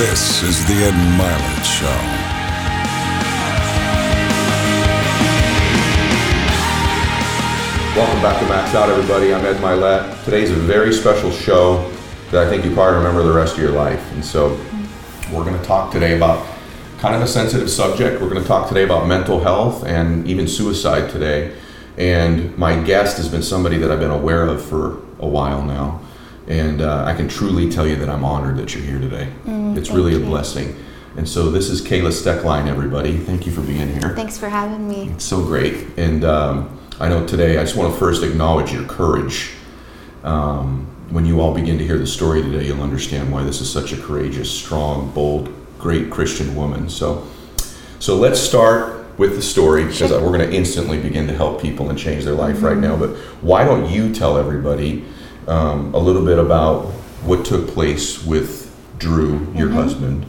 This is the Ed Mylett Show. Welcome back to Max Out, everybody. I'm Ed Mylett. Today's a very special show that I think you probably remember the rest of your life. And so we're going to talk today about kind of a sensitive subject. We're going to talk today about mental health and even suicide today. And my guest has been somebody that I've been aware of for a while now. And uh, I can truly tell you that I'm honored that you're here today. Mm, it's really a blessing. And so this is Kayla Stoecklein, everybody. Thank you for being here. Thanks for having me. It's so great. And um, I know today, I just want to first acknowledge your courage. Um, when you all begin to hear the story today, you'll understand why this is such a courageous, strong, bold, great Christian woman. So, so let's start with the story because we're going to instantly begin to help people and change their life right now. But why don't you tell everybody um, a little bit about what took place with Drew, your husband,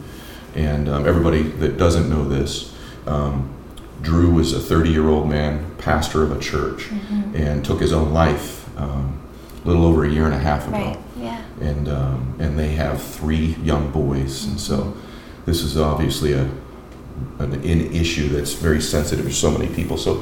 and um, everybody that doesn't know this. Um, Drew was a 30 year old man, pastor of a church, and took his own life um, a little over a year and a half ago. Right. Yeah. And, um, and they have three young boys. And so this is obviously a, an, an issue that's very sensitive to so many people. So,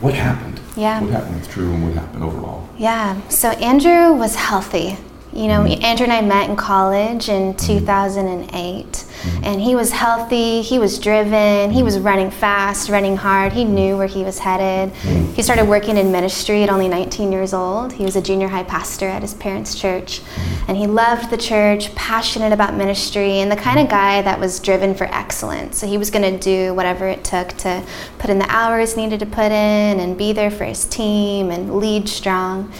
what happened? Yeah. What happened with Drew and what happened overall? Yeah. So Andrew was healthy. You know, mm-hmm. Andrew and I met in college in mm-hmm. 2008, Mm-hmm. and he was healthy, he was driven, he was mm-hmm. running fast, running hard, he knew where he was headed. Mm-hmm. He started working in ministry at only 19 years old. He was a junior high pastor at his parents' church, and he loved the church, passionate about ministry, and the kind of guy that was driven for excellence. So he was going to do whatever it took to put in the hours needed to put in and be there for his team and lead strong.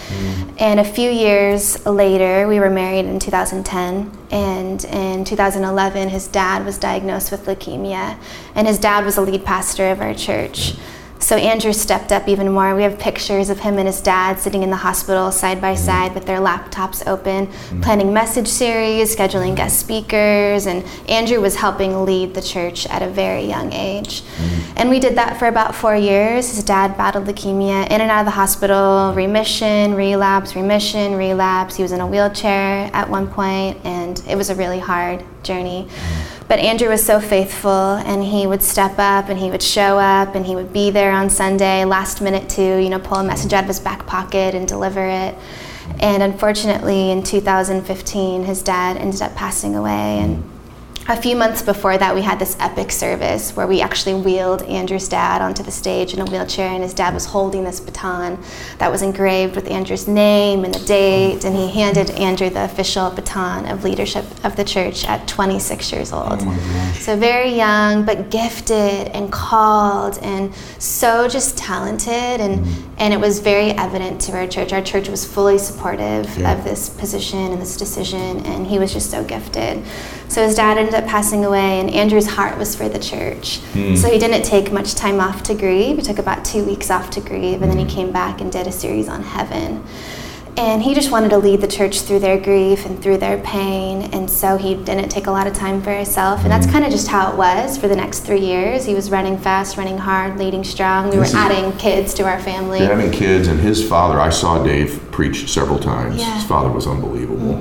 And a few years later, we were married in 2010. And in 2011, his dad was diagnosed with leukemia. And his dad was a lead pastor of our church. So Andrew stepped up even more. We have pictures of him and his dad sitting in the hospital side by mm-hmm. side with their laptops open, planning message series, scheduling guest speakers, and Andrew was helping lead the church at a very young age. Mm-hmm. And we did that for about four years. His dad battled leukemia in and out of the hospital, remission, relapse, remission, relapse. He was in a wheelchair at one point, and it was a really hard journey. But Andrew was so faithful, and he would step up, and he would show up, and he would be there on Sunday, last minute to, you know, pull a message out of his back pocket and deliver it. And unfortunately, in 2015, his dad ended up passing away, and a few months before that, we had this epic service where we actually wheeled Andrew's dad onto the stage in a wheelchair, and his dad was holding this baton that was engraved with Andrew's name and the date, and he handed Andrew the official baton of leadership of the church at 26 years oh old. So very young, but gifted and called, and so just talented, and mm-hmm. and it was very evident to our church. Our church was fully supportive Yeah. of this position and this decision, and he was just so gifted. So his dad ended up passing away, and Andrew's heart was for the church. Hmm. So he didn't take much time off to grieve. He took about two weeks off to grieve, and then he hmm. came back and did a series on heaven. And he just wanted to lead the church through their grief and through their pain, and so he didn't take a lot of time for himself. And that's hmm. kind of just how it was for the next three years. He was running fast, running hard, leading strong. We were adding kids to our family. Having kids and his father, I saw Dave preach several times. Yeah. Mm-hmm. His father was unbelievable.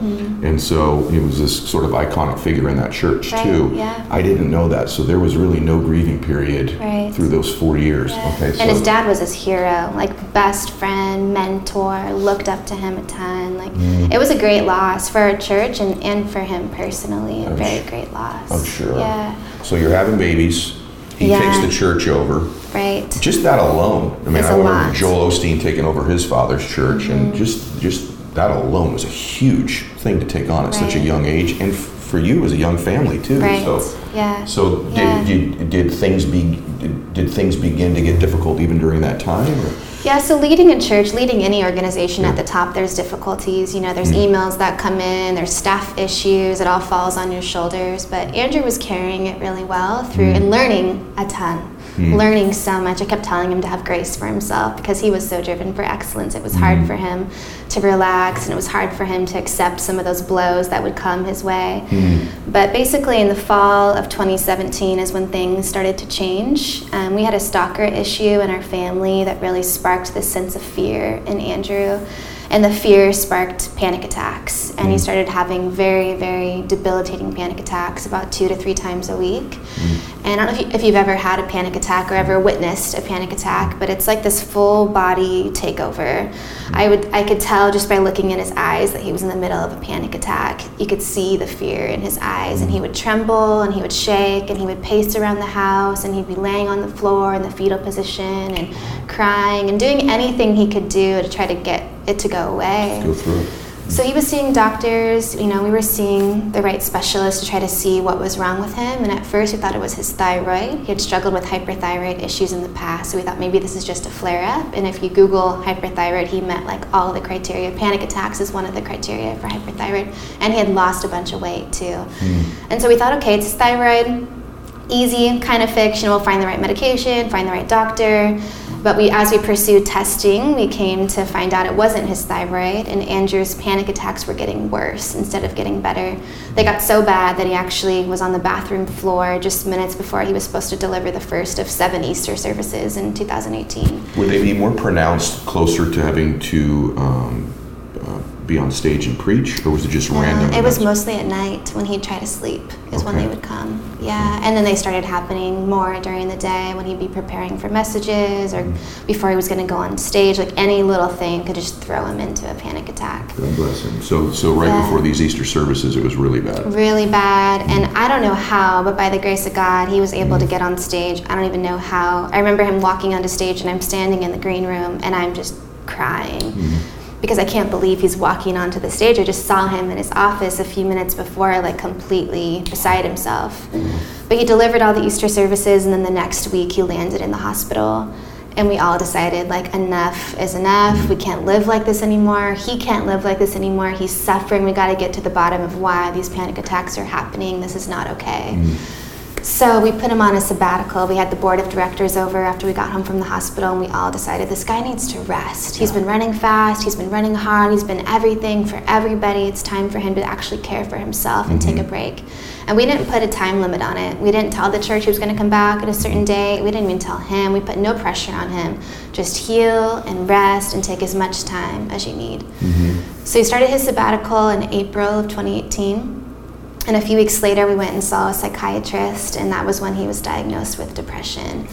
And so he was this sort of iconic figure in that church Right, too. yeah. I didn't know that. So there was really no grieving period Right. through those four years. Yeah. Okay. So and his dad was his hero, like best friend, mentor, looked up to him a ton. Like Mm. it was a great loss for our church and, and for him personally, a I'm very su- great loss. I'm sure. Yeah, So you're having babies. He Yeah. takes the church over. right. Just that alone. I mean, It's I remember. Mm-hmm. Joel Osteen taking over his father's church, and just just that alone was a huge thing to take on at such a young age, and f- for you as a young family too. Right. So, yeah. so did, Yeah. did, did things be did, did things begin to get difficult even during that time? Or? Yeah, so leading a church, leading any organization at the top, there's difficulties. You know, there's Mm. emails that come in, there's staff issues, it all falls on your shoulders. But Andrew was carrying it really well through and learning a ton, learning so much. I kept telling him to have grace for himself because he was so driven for excellence. It was Mm. hard for him to relax and it was hard for him to accept some of those blows that would come his way. Mm. But basically, in the fall of 2017 is when things started to change. Um, we had a stalker issue in our family that really sparked this sense of fear in Andrew. And the fear sparked panic attacks. And he mm. started having very, very debilitating panic attacks about two to three times a week. Mm. And I don't know if, you, if you've ever had a panic attack or ever witnessed a panic attack, but it's like this full body takeover. I would I could tell just by looking in his eyes that he was in the middle of a panic attack. You could see the fear in his eyes, and he mm. would tremble and he would shake and he would pace around the house and he'd be laying on the floor in the fetal position and crying and doing anything he could do to try to get it to go away. Go through it. So he was seeing doctors, you know, we were seeing the right specialist to try to see what was wrong with him. And at first we thought it was his thyroid. He had struggled with hyperthyroid issues in the past. So we thought maybe this is just a flare up. And if you Google hyperthyroid, he met like all the criteria. Panic attacks is one of the criteria for hyperthyroid. And he had lost a bunch of weight too. Hmm. And so we thought, okay, it's thyroid. Easy, kind of fix. You know, we'll find the right medication, find the right doctor. But we, as we pursued testing, we came to find out it wasn't his thyroid, and Andrew's panic attacks were getting worse instead of getting better. They got so bad that he actually was on the bathroom floor just minutes before he was supposed to deliver the first of seven Easter services in 2018. Would they be more pronounced closer to having to um, uh, be on stage and preach, or was it just uh, random? Uh, it was mostly at night when he'd try to sleep is when they would come. Yeah, and then they started happening more during the day when he'd be preparing for messages or mm-hmm. before he was going to go on stage. Like any little thing could just throw him into a panic attack. God bless him. So, so right Yeah. before these Easter services, it was really bad. Really bad, and mm-hmm. I don't know how, but by the grace of God, he was able to mm-hmm. get on stage. I don't even know how. I remember him walking onto stage, and I'm standing in the green room, and I'm just crying because I can't believe he's walking onto the stage. I just saw him in his office a few minutes before, like completely beside himself. But he delivered all the Easter services, and then the next week he landed in the hospital. And we all decided, like, enough is enough. We can't live like this anymore. He can't live like this anymore. He's suffering. We got to get to the bottom of why these panic attacks are happening. This is not okay. Mm. So we put him on a sabbatical. We had the board of directors over after we got home from the hospital, and we all decided this guy needs to rest. He's been running fast, he's been running hard, he's been everything for everybody. It's time for him to actually care for himself and take a mm-hmm. break. And we didn't put a time limit on it. We didn't tell the church he was going to come back at a certain mm-hmm. date. We didn't even tell him. We put no pressure on him. Just heal and rest and take as much time as you need. Mm-hmm. So he started his sabbatical in April of 2018. And a few weeks later, we went and saw a psychiatrist, and that was when he was diagnosed with depression.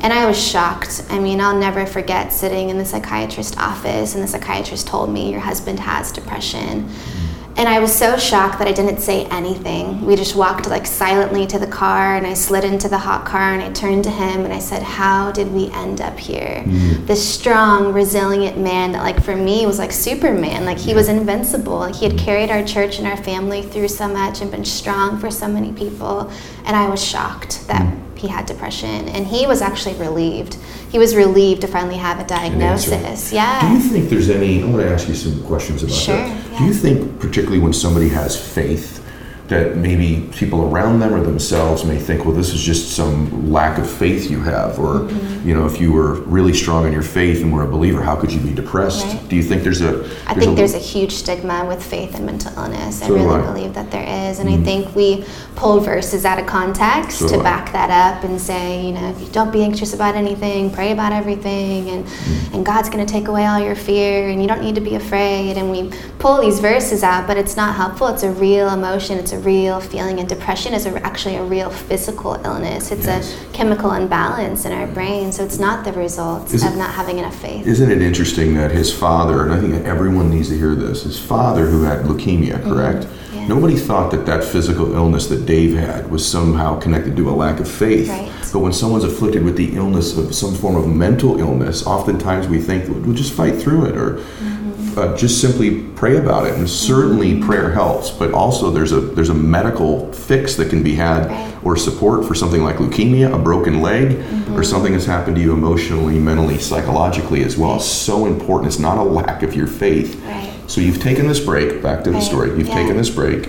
And I was shocked. I mean, I'll never forget sitting in the psychiatrist's office, and the psychiatrist told me, Your husband has depression. Mm. And I was so shocked that I didn't say anything. We just walked like silently to the car, and I slid into the hot car, and I turned to him and I said, How did we end up here? Mm. This strong, resilient man that, like, for me was like Superman. Like, he was invincible. Like, he had carried our church and our family through so much and been strong for so many people. And I was shocked that mm. He had depression. And he was actually relieved. He was relieved to finally have a diagnosis. Do Yeah. you think there's any? I want to ask you some questions about Sure, that. yeah. Do you think, particularly when somebody has faith, that maybe people around them or themselves may think, well, this is just some lack of faith you have, or Mm-hmm. you know, if you were really strong in your faith and were a believer, how could you be depressed? Right. Do you think there's a? I think there's a huge stigma with faith and mental illness. I So do really I. believe that there is. And I think we pull verses out of context So to I. back that up and say, you know, if you don't be anxious about anything, pray about everything, and, and God's going to take away all your fear, and you don't need to be afraid. And we pull these verses out, but it's not helpful. It's a real emotion, it's a real feeling. And depression is a, actually a real physical illness, it's Yes. a chemical imbalance in our brain. So it's not the result Is of not having enough faith. Isn't it interesting that his father, and I think everyone needs to hear this, his father who had leukemia, correct? Mm-hmm. Yeah. Nobody thought that that physical illness that Dave had was somehow connected to a lack of faith. Right. But when someone's afflicted with the illness of some form of mental illness, oftentimes we think we'll just fight through it or Mm-hmm. Uh, just simply pray about it. And certainly prayer helps, but also there's a there's a medical fix that can be had or support for something like leukemia, a broken leg, Mm-hmm. or something that's happened to you emotionally, mentally, psychologically as well. It's so important. It's not a lack of your faith. Right. So you've taken this break, back to the Right, story. You've yeah. taken this break.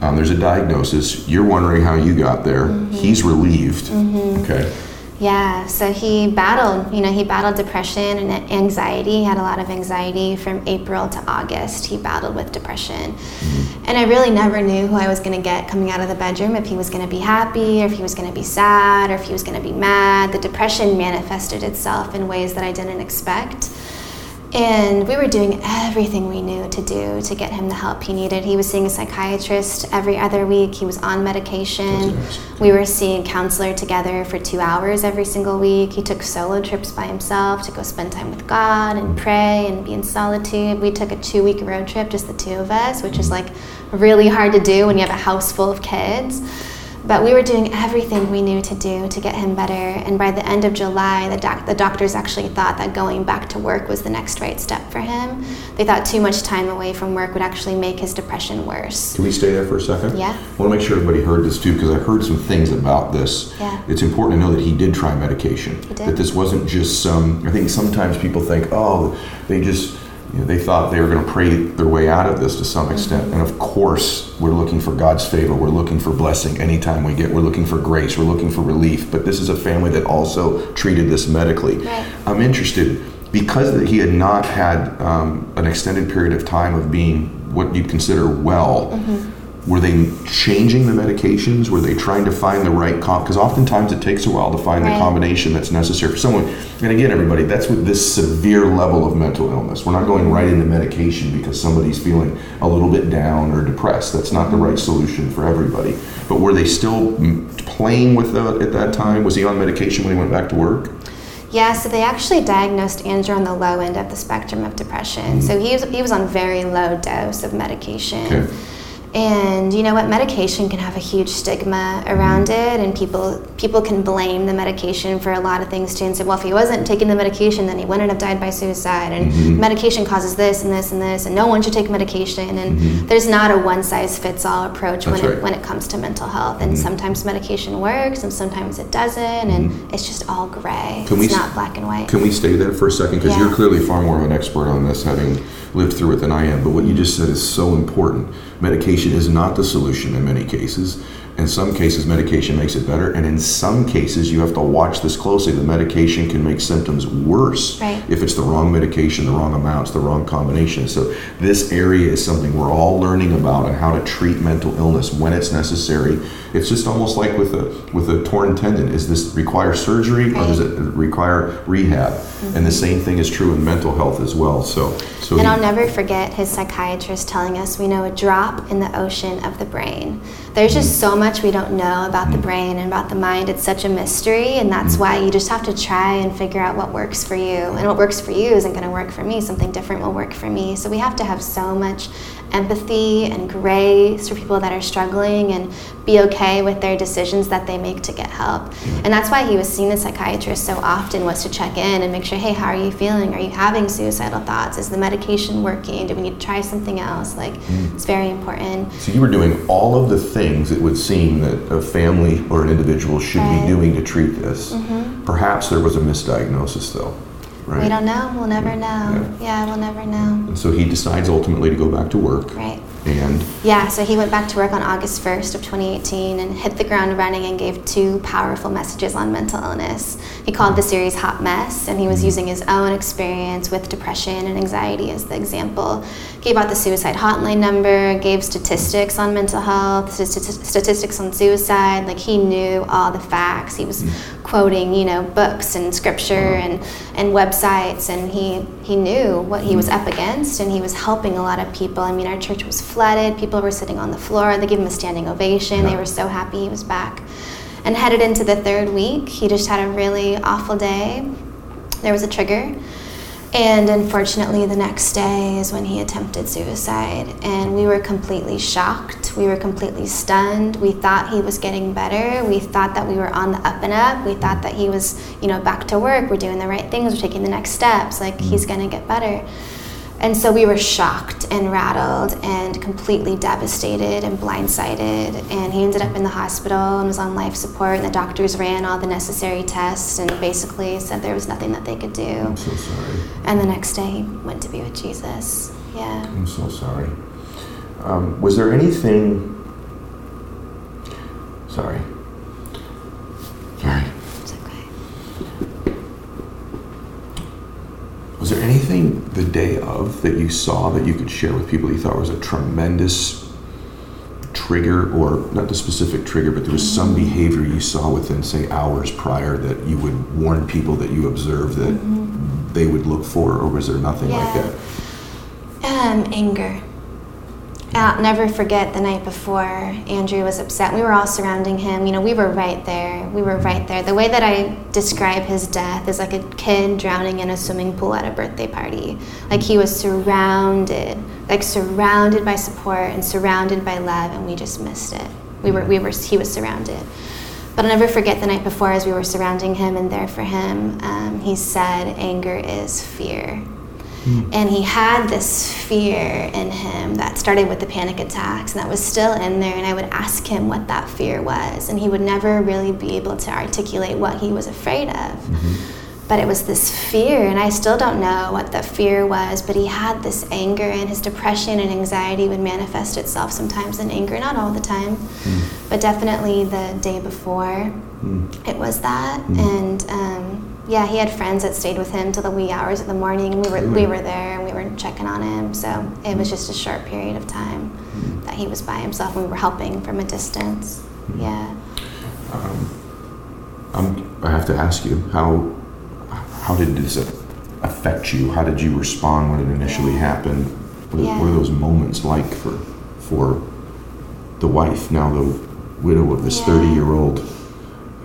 Um, there's a diagnosis. You're wondering how you got there. Mm-hmm. He's relieved. Okay. Yeah, so he battled, you know, he battled depression and anxiety. He had a lot of anxiety from April to August. He battled with depression. Mm-hmm. And I really never knew who I was going to get coming out of the bedroom if he was going to be happy or if he was going to be sad or if he was going to be mad. The depression manifested itself in ways that I didn't expect. And we were doing everything we knew to do to get him the help he needed. He was seeing a psychiatrist every other week. He was on medication. We were seeing a counselor together for two hours every single week. He took solo trips by himself to go spend time with God and pray and be in solitude. We took a two week road trip, just the two of us, which is like really hard to do when you have a house full of kids. But we were doing everything we knew to do to get him better. And by the end of July, the, doc- the doctors actually thought that going back to work was the next right step for him. They thought too much time away from work would actually make his depression worse. Can we stay there for a second? Yeah. I want to make sure everybody heard this too, because I heard some things about this. Yeah. It's important to know that he did try medication. He did. That this wasn't just some. I think sometimes people think, oh, they just. You know, they thought they were going to pray their way out of this to some extent. And of course, we're looking for God's favor. We're looking for blessing anytime we get. We're looking for grace. We're looking for relief. But this is a family that also treated this medically. Right. I'm interested because he had not had um, an extended period of time of being what you'd consider well. Mm-hmm. Were they changing the medications? Were they trying to find the right comp? Because oftentimes it takes a while to find the combination that's necessary for someone. And again, everybody, that's with this severe level of mental illness. We're not going right into medication because somebody's feeling a little bit down or depressed. That's not the right solution for everybody. But were they still playing with that at that time? Was he on medication when he went back to work? Yeah, so they actually diagnosed Andrew on the low end of the spectrum of depression. Mm-hmm. So he was, he was on very low dose of medication. Okay. And you know what? Medication can have a huge stigma around it, and people people can blame the medication for a lot of things too, and say, well, if he wasn't taking the medication, then he wouldn't have died by suicide. And Mm-hmm. medication causes this and this and this, and no one should take medication. And there's not a one size fits all approach when Mm-hmm. It when it comes to mental health. And sometimes medication works, and sometimes it doesn't, and it's just all gray. Mm-hmm. Can we it's s- not black and white. Can we stay there for a second? Because Yeah. you're clearly far more of an expert on this, having lived through it than I am. But what you just said is so important. Medication is not the solution in many cases. In some cases, medication makes it better, and in some cases, you have to watch this closely. The medication can make symptoms worse Right. if it's the wrong medication, the wrong amounts, the wrong combination. So, this area is something we're all learning about and how to treat mental illness when it's necessary. It's just almost like with a with a torn tendon. Is this require surgery or does it require rehab? And the mm-hmm. same thing is true in mental health as well. So, so And I'll never forget his psychiatrist telling us we know a drop in the ocean of the brain. There's just mm. so much we don't know about the mm. brain and about the mind. It's such a mystery, and that's mm. why you just have to try and figure out what works for you. And what works for you isn't going to work for me. Something different will work for me. So we have to have so much empathy and grace for people that are struggling and be okay with their decisions that they make to get help. And that's why he was seeing the psychiatrist so often was to check in and make sure, hey, how are you feeling? Are you having suicidal thoughts? Is the medication working? Do we need to try something else? Like hmm. it's very important. So you were doing all of the things it would seem that a family or an individual should Right. be doing to treat this. Mm-hmm. Perhaps there was a misdiagnosis, though, right? We don't know. We'll never know. Yeah, we'll never know. And so he decides ultimately to go back to work. Right. And Yeah, so he went back to work on August 1st of 2018 and hit the ground running and gave two powerful messages on mental illness. He called the series Hot Mess and he was mm-hmm. using his own experience with depression and anxiety as the example. Gave out the suicide hotline number, gave statistics on mental health, stati- statistics on suicide, like he knew all the facts. He was mm-hmm. Quoting, you know, books and scripture and, and websites and he he knew what he was up against and he was helping a lot of people. I mean, our church was flooded, people were sitting on the floor, they gave him a standing ovation. They were so happy he was back. And headed into the third week, he just had a really awful day. There was a trigger. And unfortunately, the next day is when he attempted suicide. And we were completely shocked. We were completely stunned. We thought he was getting better. We thought that we were on the up and up. We thought that he was, you know, back to work. We're doing the right things. We're taking the next steps. Like, he's going to get better. And so we were shocked and rattled and completely devastated and blindsided. And he ended up in the hospital and was on life support. And the doctors ran all the necessary tests and basically said there was nothing that they could do. I'm so sorry. And the next day he went to be with Jesus. Yeah. I'm so sorry. Um, was there anything? Sorry. Sorry. It's okay. Was there anything the day of that you saw that you could share with people you thought was a tremendous trigger, or not the specific trigger, but there was some behavior you saw within, say, hours prior that you would warn people that you observed that they would look for, or was there nothing like that? Um, anger. I'll never forget the night before Andrew was upset. We were all surrounding him. You know, we were right there. We were right there. The way that I describe his death is like a kid drowning in a swimming pool at a birthday party. Like he was surrounded, like surrounded by support and surrounded by love, and we just missed it. We were, we were, he was surrounded. But I'll never forget the night before as we were surrounding him and there for him. Um, he said, Anger is fear. Hmm. And he had this fear in him that started with the panic attacks and that was still in there. And I would ask him what that fear was, and he would never really be able to articulate what he was afraid of. Mm-hmm. But it was this fear, and I still don't know what the fear was, but he had this anger, and his depression and anxiety would manifest itself sometimes in anger, not all the time, hmm. but definitely the day before. Hmm. It was that. And um, yeah, he had friends that stayed with him till the wee hours of the morning. We were we were there and we were checking on him. So it was just a short period of time that he was by himself and we were helping from a distance. Yeah. Um, I have to ask you how how did this affect you? How did you respond when it initially Yeah. happened? What, Yeah. what are those moments like for for the wife, now the widow of this Yeah. thirty year old,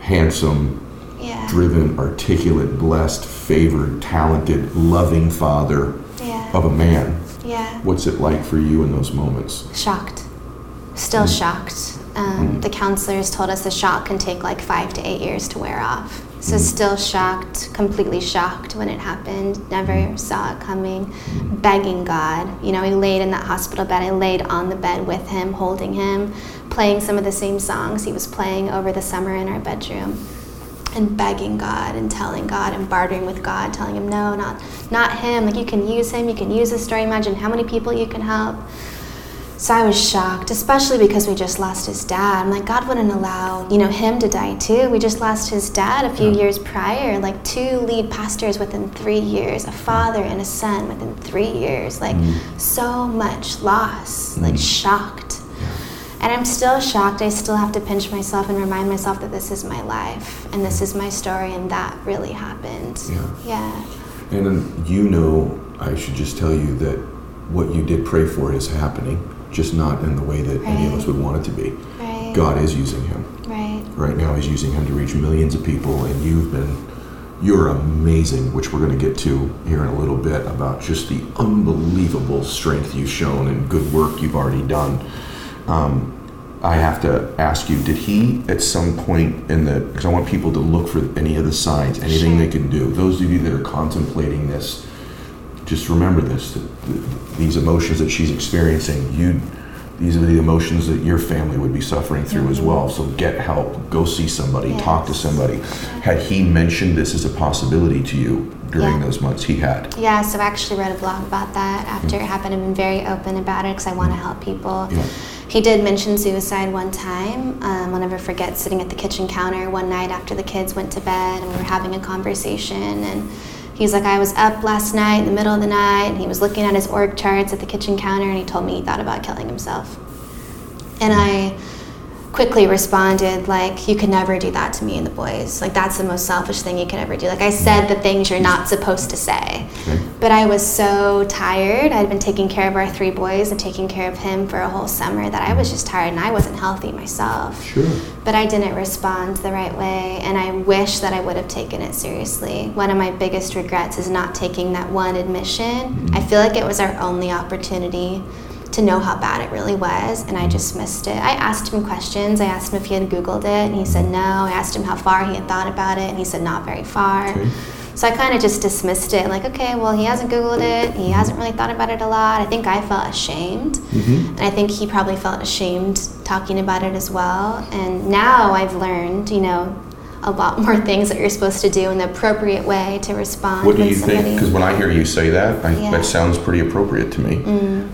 handsome, Yeah. driven, articulate, blessed, favored, talented, loving father Yeah. of a man? Yeah. What's it like for you in those moments? Shocked. Still mm. shocked. Um, mm. The counselors told us the shock can take like five to eight years to wear off. So mm. still shocked, completely shocked when it happened. Never saw it coming. Begging God. You know, he laid in that hospital bed. I laid on the bed with him, holding him, playing some of the same songs he was playing over the summer in our bedroom and begging God and telling God and bartering with God, telling him, no, not not him. Like you can use him, you can use this story. Imagine how many people you can help. So I was shocked, especially because we just lost his dad. I'm like, God wouldn't allow, you know, him to die too. We just lost his dad a few Yeah. years prior, like two lead pastors within three years, a father and a son within three years. Like mm-hmm. so much loss, like mm-hmm. shocked. And I'm still shocked. I still have to pinch myself and remind myself that this is my life and this is my story and that really happened. Yeah. Yeah. And you know, I should just tell you that what you did pray for is happening, just not in the way that any of us would want it to be. Right. God is using him. Right. Right now, He's using him to reach millions of people, and you've been, you're amazing, which we're going to get to here in a little bit about just the unbelievable strength you've shown and good work you've already done. Um, I have to ask you, did he at some point in the, because I want people to look for any of the signs, anything Sure. they can do. Those of you that are contemplating this, just remember this that th- these emotions that she's experiencing you these are the emotions that your family would be suffering through as mm-hmm. well so get help go see somebody talk to somebody had he mentioned this as a possibility to you during Yeah. those months he had Yeah, so I actually wrote a blog about that after hmm. it happened. I've been very open about it because I want to hmm. help people. Yeah. He did mention suicide one time. Um, I'll never forget sitting at the kitchen counter one night after the kids went to bed and we were having a conversation. And he's like, I was up last night in the middle of the night and he was looking at his org charts at the kitchen counter and he told me he thought about killing himself. And I quickly responded like you could never do that to me and the boys like that's the most selfish thing you could ever do like i said the things you're not supposed to say. But i was so tired i'd been taking care of our three boys and taking care of him for a whole summer that i was just tired and i wasn't healthy myself sure but I didn't respond the right way, and I wish that I would have taken it seriously. One of my biggest regrets is not taking that one admission. Mm-hmm. I feel like it was our only opportunity to know how bad it really was, and I just missed it. I asked him questions. I asked him if he had Googled it, and he said no. I asked him how far he had thought about it, and he said not very far. Okay. So I kind of just dismissed it, like, okay, well, he hasn't Googled it. He hasn't really thought about it a lot. I think I felt ashamed. And I think he probably felt ashamed talking about it as well. And now I've learned, you know, a lot more things that you're supposed to do in the appropriate way to respond. what do you think because when i hear you say that I, Yeah. Mm. that sounds pretty appropriate to me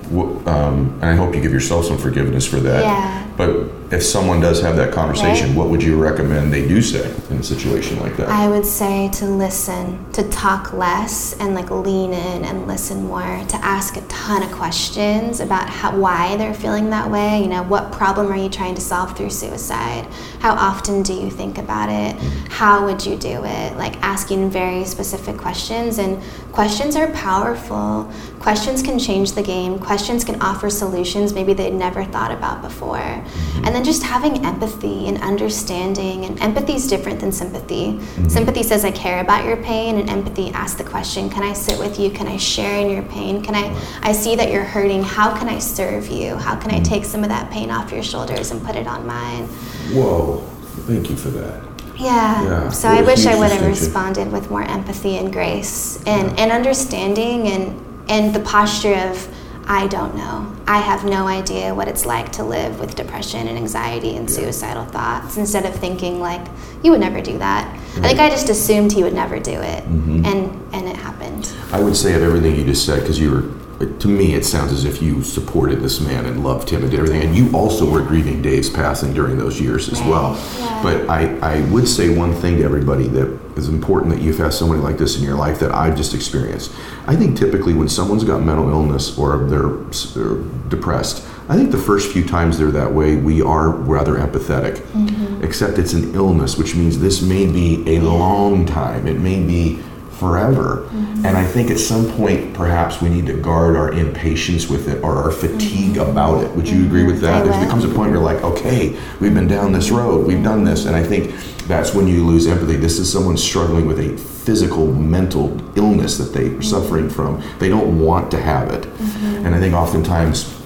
Wh- um, and i hope you give yourself some forgiveness for that Yeah. But if someone does have that conversation, Right. what would you recommend they do say in a situation like that? I would say to listen, to talk less and like lean in and listen more, to ask a ton of questions about how, why they're feeling that way. You know, what problem are you trying to solve through suicide? How often do you think about it? Mm-hmm. How would you do it? Like asking very specific questions. And questions are powerful. Questions can change the game. Questions can offer solutions maybe they'd never thought about before. And then just having empathy and understanding. And empathy is different than sympathy. Mm-hmm. Sympathy says, I care about your pain, and empathy asks the question, Can I sit with you? Can I share in your pain? Can I, I see that you're hurting. How can I serve you? How can I mm-hmm. take some of that pain off your shoulders and put it on mine? Whoa, thank you for that. Yeah. Yeah, So what I wish I would have responded with more empathy and grace and, and understanding and, and the posture of, I don't know. I have no idea what it's like to live with depression and anxiety and suicidal thoughts instead of thinking like, you would never do that. I think I just assumed he would never do it. Mm-hmm. And, and it happened. I would say of everything you just said, because you were, to me, it sounds as if you supported this man and loved him and did everything. And you also were grieving Dave's passing during those years as well. Yeah. But I, I would say one thing to everybody that is important that you've had somebody like this in your life that I've just experienced. I think typically when someone's got mental illness or they're, they're depressed, I think the first few times they're that way, we are rather empathetic. Mm-hmm. Except it's an illness, which means this may be a long time. It may be forever. Mm-hmm. And I think at some point, perhaps we need to guard our impatience with it or our fatigue mm-hmm. about it. Would you mm-hmm. agree with that? There becomes a point where, you're like, okay, we've been down this road, we've done this. And I think that's when you lose empathy. This is someone struggling with a physical, mental illness that they are suffering from. They don't want to have it. And I think oftentimes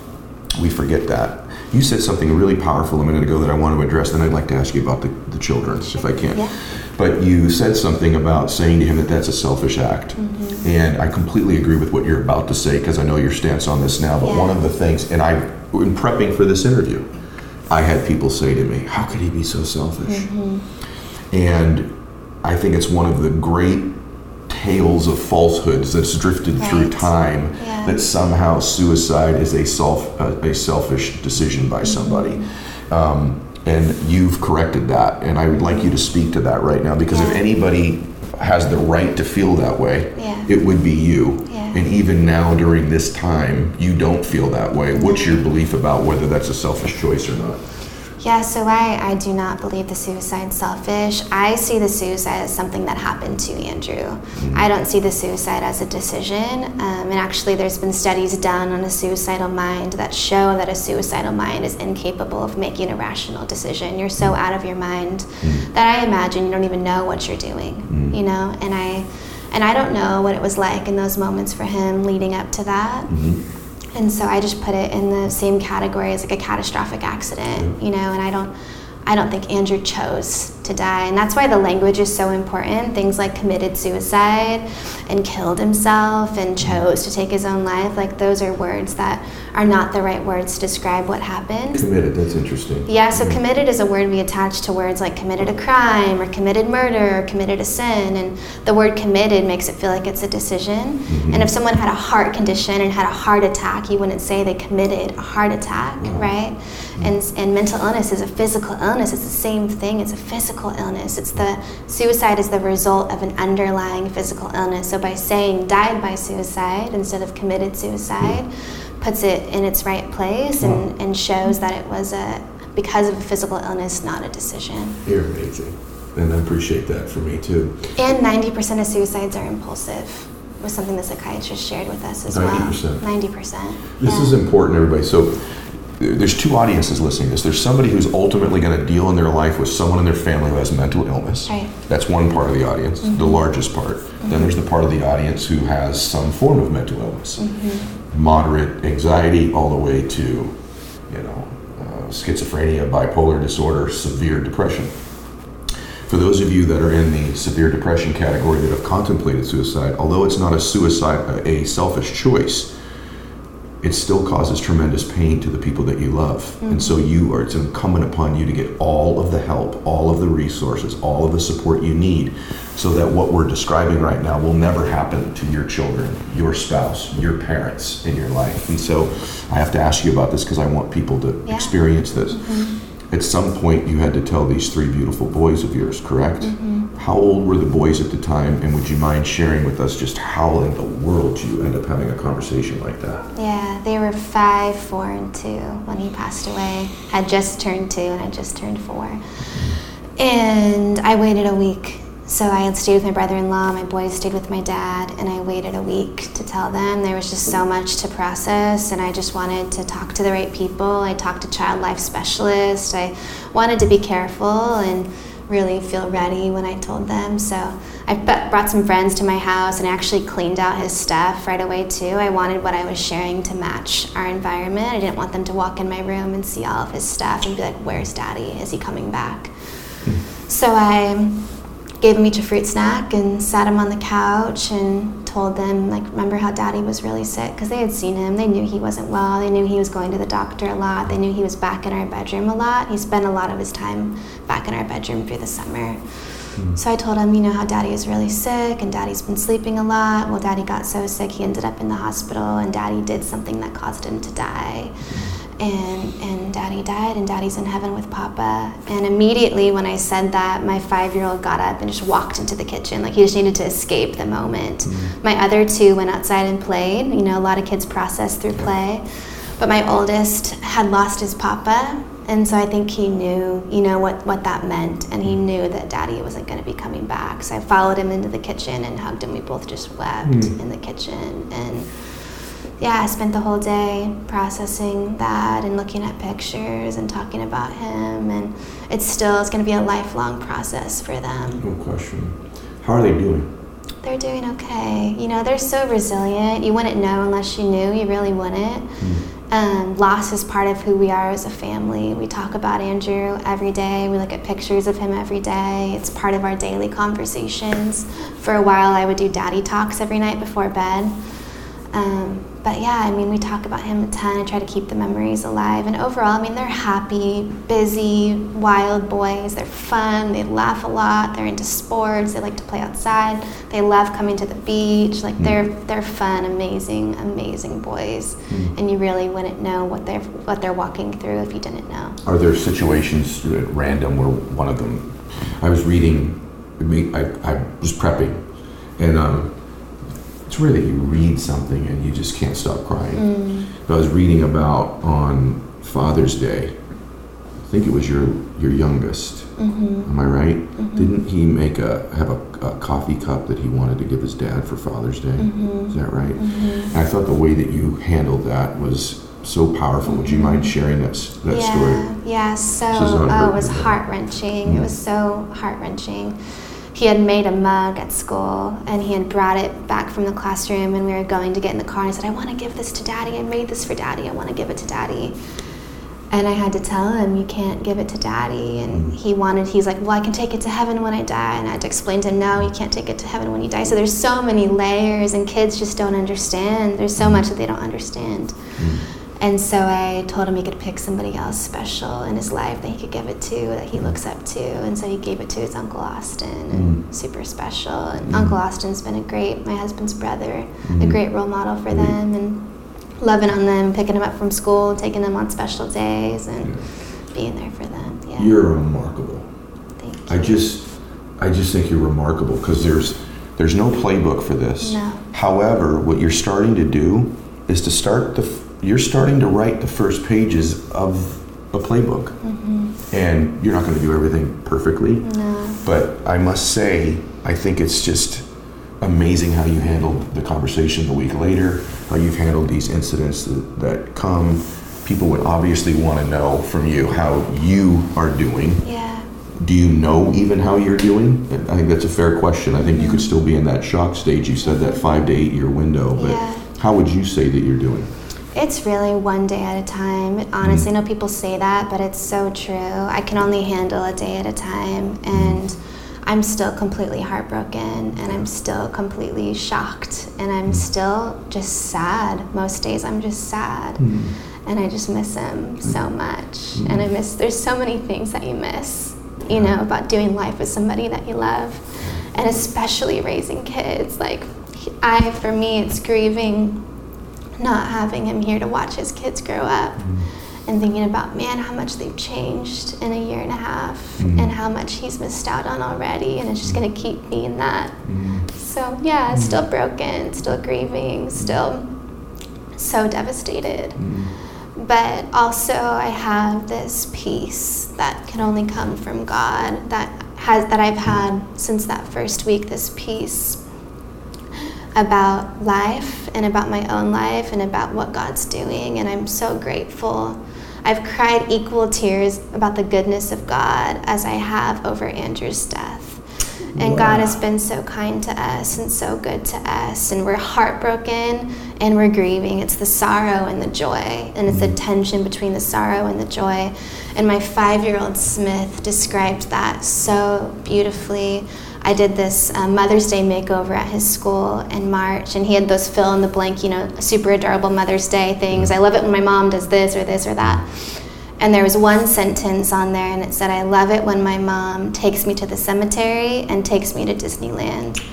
we forget that. You said something really powerful a minute ago that I want to address, then I'd like to ask you about the, the children, if I can. Yeah. But you said something about saying to him that that's a selfish act. Mm-hmm. And I completely agree with what you're about to say because I know your stance on this now. But Yeah. one of the things, and I, in prepping for this interview, I had people say to me, How could he be so selfish? Mm-hmm. And I think it's one of the great tales of falsehoods that's drifted through time Yeah. that somehow suicide is a self a, a selfish decision by somebody. Mm-hmm. Um, and you've corrected that, and I would like you to speak to that right now because if anybody has the right to feel that way, Yeah. it would be you. Yeah. And even now, during this time, you don't feel that way. What's your belief about whether that's a selfish choice or not? Yeah, so I, I do not believe the suicide selfish. I see the suicide as something that happened to Andrew. I don't see the suicide as a decision. Um, and actually, there's been studies done on a suicidal mind that show that a suicidal mind is incapable of making a rational decision. You're so out of your mind mm. that I imagine you don't even know what you're doing, mm. you know? And I, and I don't know what it was like in those moments for him leading up to that. Mm-hmm. And so I just put it in the same category as like a catastrophic accident, you know, and I don't I don't think Andrew chose to die. And that's why the language is so important. Things like committed suicide and killed himself and chose to take his own life, like those are words that are not the right words to describe what happened. Committed, that's interesting. Yeah, so mm-hmm. committed is a word we attach to words like committed a crime or committed murder or committed a sin. And the word committed makes it feel like it's a decision. Mm-hmm. And if someone had a heart condition and had a heart attack, you wouldn't say they committed a heart attack, right? Mm-hmm. And, and mental illness is a physical illness. It's the same thing. It's a physical illness. It's the suicide is the result of an underlying physical illness. So by saying died by suicide instead of committed suicide, puts it in its right place and, and shows that it was a because of a physical illness, not a decision. You're amazing. And I appreciate that for me too. And 90% of suicides are impulsive, was something the psychiatrist shared with us as 90%. well. 90%. This yeah. is important, everybody. So there's two audiences listening to this. There's somebody who's ultimately going to deal in their life with someone in their family who has mental illness. Right. That's one part of the audience, the mm-hmm. largest part. Then mm-hmm. there's the part of the audience who has some form of mental illness, mm-hmm. moderate anxiety, all the way to, you know, uh, schizophrenia, bipolar disorder, severe depression. For those of you that are in the severe depression category that have contemplated suicide, although it's not a suicide, a selfish choice, it still causes tremendous pain to the people that you love. And so mm-hmm. you are it's incumbent upon you to get all of the help, all of the resources, all of the support you need so that what we're describing right now will never happen to your children, your spouse, your parents in your life. And so I have to ask you about this because I want people to Yeah. experience this. Mm-hmm. At some point you had to tell these three beautiful boys of yours, correct? Mm-hmm. How old were the boys at the time and would you mind sharing with us just how in the world you end up having a conversation like that? Yeah, they were five, four, and two when he passed away. Had just turned two and I just turned four. And I waited a week. So I had stayed with my brother in law, my boys stayed with my dad, and I waited a week to tell them. There was just so much to process, and I just wanted to talk to the right people. I talked to child life specialists. I wanted to be careful and really feel ready when I told them. So I brought some friends to my house and actually cleaned out his stuff right away too. I wanted what I was sharing to match our environment. I didn't want them to walk in my room and see all of his stuff and be like, "Where's Daddy? Is he coming back?" Hmm. So I gave them each a fruit snack and sat them on the couch and told them like remember how daddy was really sick? Because they had seen him. They knew he wasn't well. They knew he was going to the doctor a lot. They knew he was back in our bedroom a lot. He spent a lot of his time back in our bedroom through the summer. Hmm. So i told him you know how daddy is really sick and daddy's been sleeping a lot. Well daddy got so sick he ended up in the hospital and daddy did something that caused him to die and and daddy died and daddy's in heaven with papa. And immediately when i said that my five year old got up and just walked into the kitchen. Like he just needed to escape the moment. Mm-hmm. My other two went outside and played. You know a lot of kids process through play. But my oldest had lost his papa and so i think he knew you know what, what that meant. And he mm-hmm. knew that daddy wasn't going to be coming back. So i followed him into the kitchen and hugged him. We both just wept hmm. in the kitchen. And yeah, I spent the whole day processing that and looking at pictures and talking about him. And it's still, it's going to be a lifelong process for them. No question. How are they doing? They're doing okay. You know, they're so resilient. You wouldn't know unless you knew. You really wouldn't. Um, loss is part of who we are as a family. We talk about Andrew every day. We look at pictures of him every day. It's part of our daily conversations. For a while, I would do daddy talks every night before bed. Um, but yeah, I mean, we talk about him a ton. I try to keep the memories alive. And overall, I mean, they're happy, busy, wild boys. They're fun. They laugh a lot. They're into sports. They like to play outside. They love coming to the beach. Like they're they're fun, amazing, amazing boys. And you really wouldn't know what they're what they're walking through if you didn't know. Are there situations at random where one of them? I was reading. I, I was prepping, and um, it's rare that you read something and you just can't stop crying. Mm. But I was reading about on Father's Day. I think it was your your youngest. Mm-hmm. Am I right? Mm-hmm. Didn't he make a have a, a coffee cup that he wanted to give his dad for Father's Day? Mm-hmm. Is that right? And I thought the way that you handled that was so powerful. Would you mind sharing that that yeah, story? Yeah, so This oh, it was heart wrenching. It was mm. so heart wrenching. He had made a mug at school and he had brought it back from the classroom and we were going to get in the car and he said, I want to give this to daddy. I made this for daddy. I want to give it to daddy. And I had to tell him, you can't give it to daddy. And mm. he wanted, he's like, well, I can take it to heaven when I die. And I had to explain to him, no, you can't take it to heaven when you die. So there's so many layers, and kids just don't understand. There's so mm. much that they don't understand. Mm. And so I told him he could pick somebody else special in his life that he could give it to, that he looks up to. And so he gave it to his Uncle Austin, and hmm. super special. And hmm. Uncle Austin's been a great, my husband's brother, a hmm. great role model for them, and loving on them, picking them up from school, taking them on special days, and being there for them. Yeah. You're remarkable. Thank you. I just, I just think you're remarkable because there's, there's no playbook for this. No. However, what you're starting to do is to start the, you're starting to write the first pages of a playbook, mm-hmm. and you're not going to do everything perfectly. No. But I must say, I think it's just amazing how you handled the conversation the week later, how you've handled these incidents that, that come. People would obviously want to know from you how you are doing. Yeah. Do you know even how you're doing? I think that's a fair question. I think you could mm-hmm. still be in that shock stage. You said that five to eight year window, but Yeah. how would you say that you're doing? It's really one day at a time. Honestly, I know people say that, but it's so true. I can only handle a day at a time. And I'm still completely heartbroken and I'm still completely shocked and I'm still just sad. Most days I'm just sad. Hmm. And I just miss him so much. And I miss, there's so many things that you miss, you know, about doing life with somebody that you love. And especially raising kids. Like, I, for me, it's grieving not having him here to watch his kids grow up mm-hmm. and thinking about man how much they've changed in a year and a half mm-hmm. and how much he's missed out on already and it's just going to mm-hmm. keep me in that so yeah still broken still grieving still so devastated. But also i have this peace that can only come from god that has that i've had since that first week this peace about life and about my own life and about what God's doing. And I'm so grateful. I've cried equal tears about the goodness of God as I have over Andrew's death. And God has been so kind to us and so good to us. And we're heartbroken and we're grieving. It's the sorrow and the joy. And it's the mm. tension between the sorrow and the joy. And my five year old Smith described that so beautifully. I did this uh, Mother's Day makeover at his school in March, and he had those fill in the blank, you know, super adorable Mother's Day things. I love it when my mom does this or this or that. And there was one sentence on there, and it said, I love it when my mom takes me to the cemetery and takes me to Disneyland.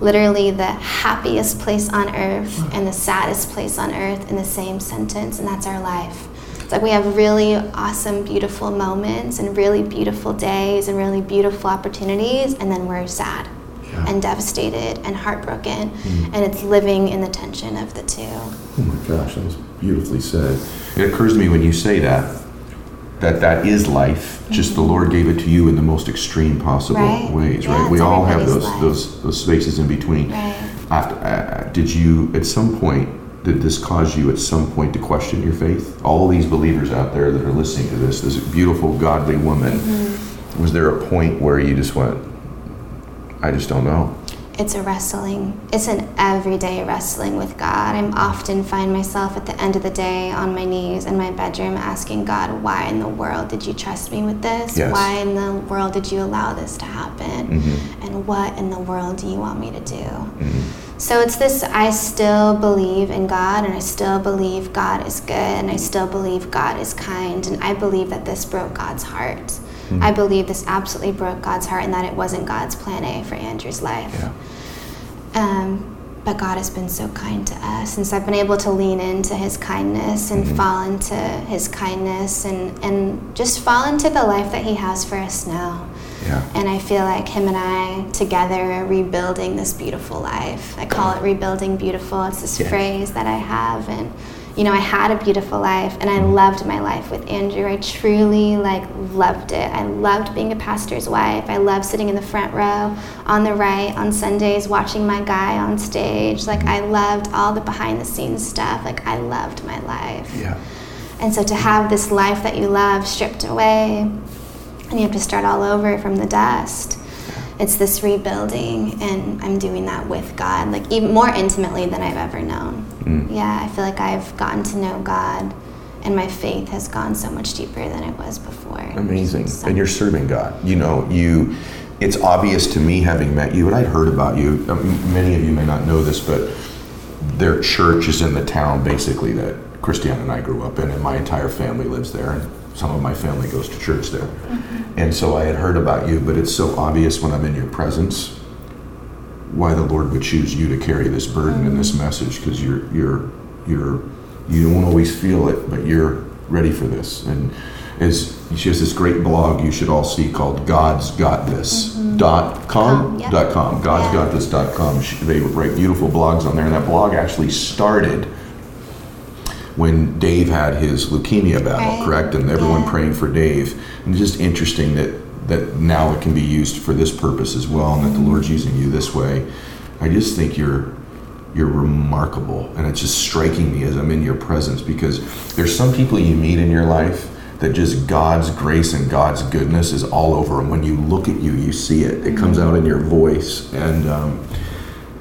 Literally, the happiest place on earth and the saddest place on earth in the same sentence, and that's our life. It's like we have really awesome, beautiful moments and really beautiful days and really beautiful opportunities, and then we're sad and devastated and heartbroken, and it's living in the tension of the two. Oh my gosh, that was beautifully said. It occurs to me when you say that, that that is life. Just the Lord gave it to you in the most extreme possible Right. ways, Yeah, right? We all have those life. those those spaces in between. Right. After, uh, did you at some point did this cause you at some point to question your faith? All these believers out there that are listening to this, this beautiful godly woman, Mm-hmm. was there a point where you just went, I just don't know? It's a wrestling. It's an everyday wrestling with God. I'm often find myself at the end of the day on my knees in my bedroom asking God, why in the world did you trust me with this? Yes. Why in the world did you allow this to happen? And what in the world do you want me to do? So it's this I still believe in God and I still believe God is good and I still believe God is kind and I believe that this broke God's heart. I believe this absolutely broke God's heart and that it wasn't God's plan A for Andrew's life. Yeah. Um, but God has been so kind to us, and so I've been able to lean into His kindness and fall into His kindness and, and just fall into the life that He has for us now. Yeah. And I feel like Him and I together are rebuilding this beautiful life. I call it rebuilding beautiful. It's this Yeah. phrase that I have, and you know, I had a beautiful life, and I mm-hmm. loved my life with Andrew. I truly like loved it. I loved being a pastor's wife. I loved sitting in the front row, on the right, on Sundays, watching my guy on stage. Like mm-hmm. I loved all the behind the scenes stuff. Like I loved my life. Yeah. And so to have this life that you love stripped away, and you have to start all over from the dust. It's this rebuilding, and I'm doing that with God, like even more intimately than I've ever known. Yeah, I feel like I've gotten to know God, and my faith has gone so much deeper than it was before. Amazing. So- And you're serving God. You know, you. It's obvious to me, having met you, and I'd heard about you. um, Many of you may not know this, but their church is in the town, basically that Christiane and I grew up in, and my entire family lives there, and some of my family goes to church there. And so I had heard about you, but it's so obvious when I'm in your presence why the Lord would choose you to carry this burden and this message because you're you're you're you don't always feel it, but you're ready for this. And as she has this great blog you should all see called God's Got This dot com yeah. dot com God's Yeah. Got This dot com. They write beautiful blogs on there, and that blog actually started when Dave had his leukemia battle, Right. correct? And everyone Yeah. praying for Dave. And it's just interesting that that now it can be used for this purpose as well, and that the Lord's using you this way. I just think you're you're remarkable, and it's just striking me as I'm in your presence because there's some people you meet in your life that just God's grace and God's goodness is all over them. When you look at you, you see it. It comes out in your voice, and um,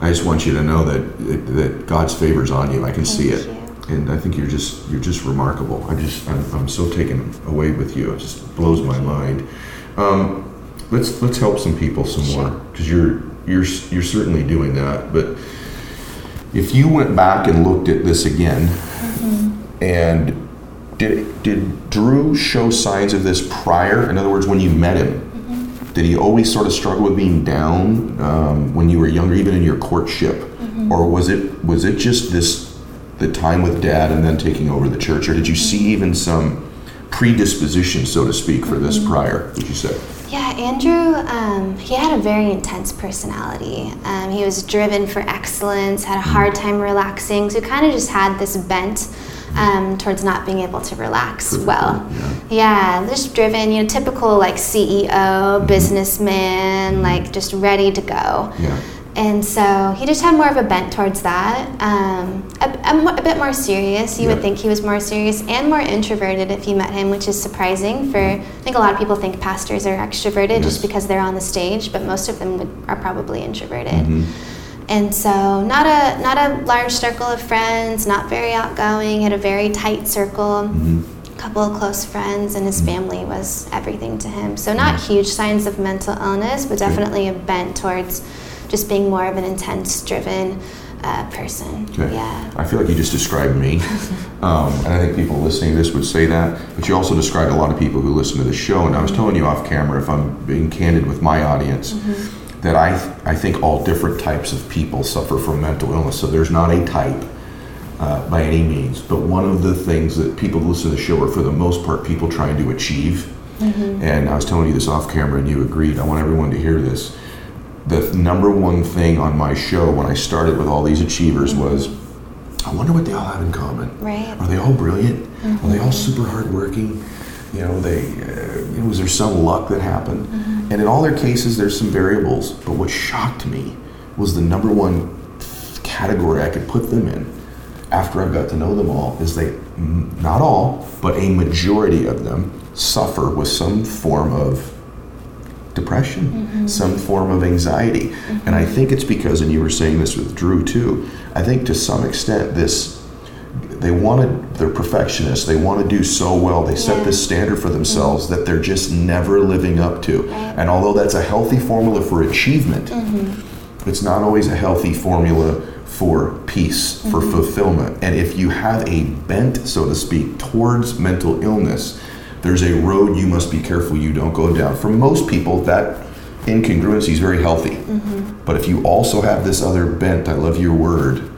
I just want you to know that that God's favor's on you. I can see it. And I think you're just you're just remarkable. I just I'm, I'm so taken away with you. It just blows my mind. Um, let's let's help some people some more because you're you're you're certainly doing that. But if you went back and looked at this again, and did did Drew show signs of this prior? In other words, when you met him, did he always sort of struggle with being down um, when you were younger, even in your courtship, or was it was it just this the time with dad and then taking over the church, or did you see even some predisposition, so to speak, for this prior? Would you say? Yeah, Andrew, um, he had a very intense personality. Um, he was driven for excellence, had a hard time relaxing, so kind of just had this bent um, towards not being able to relax well. Yeah. just driven, you know, typical like CEO, businessman, like just ready to go. Yeah. And so he just had more of a bent towards that. Um, a, a a bit more serious. You would think he was more serious and more introverted if you met him, which is surprising. For I think a lot of people think pastors are extroverted Yes. just because they're on the stage, but most of them would, are probably introverted. Mm-hmm. And so not a not a large circle of friends, not very outgoing. Had a very tight circle. A couple of close friends, and his family was everything to him. So not huge signs of mental illness, but definitely a bent towards just being more of an intense, driven uh, person. Okay. Yeah. I feel like you just described me. Um, and I think people listening to this would say that. But you also described a lot of people who listen to the show. And I was telling you off camera, if I'm being candid with my audience, that I, I think all different types of people suffer from mental illness. So there's not a type uh, by any means. But one of the things that people who listen to the show are, for the most part, people trying to achieve. And I was telling you this off camera, and you agreed. I want everyone to hear this the number one thing on my show when I started with all these achievers was, I wonder what they all have in common. Right. Are they all brilliant? Are they all super hardworking? You know, they uh, was there some luck that happened? And in all their cases, there's some variables. But what shocked me was the number one category I could put them in after I got to know them all is they, mm, not all, but a majority of them suffer with some form of depression, mm-hmm. some form of anxiety. Mm-hmm. And I think it's because, and you were saying this with Drew too, I think to some extent this, they wanted, they're perfectionists, they want to do so well, they set this standard for themselves mm-hmm. that they're just never living up to. Right. And although that's a healthy formula for achievement, it's not always a healthy formula for peace, for fulfillment. And if you have a bent, so to speak, towards mental illness, there's a road you must be careful you don't go down. For most people, that incongruency is very healthy. Mm-hmm. But if you also have this other bent, I love your word,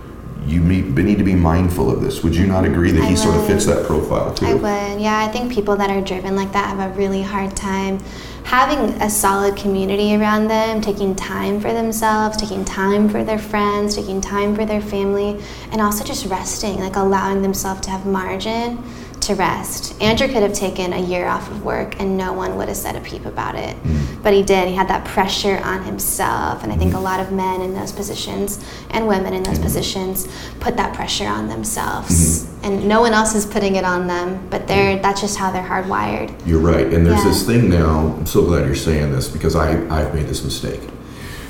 you need, need to be mindful of this. Would you not agree that I he sort of fits that profile too? I would. Yeah, I think people that are driven like that have a really hard time having a solid community around them, taking time for themselves, taking time for their friends, taking time for their family, and also just resting, like allowing themselves to have margin to rest. Andrew could have taken a year off of work and no one would have said a peep about it. Mm. But he did. He had that pressure on himself. And I think a lot of men in those positions and women in those mm. positions put that pressure on themselves. Mm-hmm. And no one else is putting it on them, but they're that's just how they're hardwired. You're right. And there's Yeah. this thing now, I'm so glad you're saying this because I, I've made this mistake.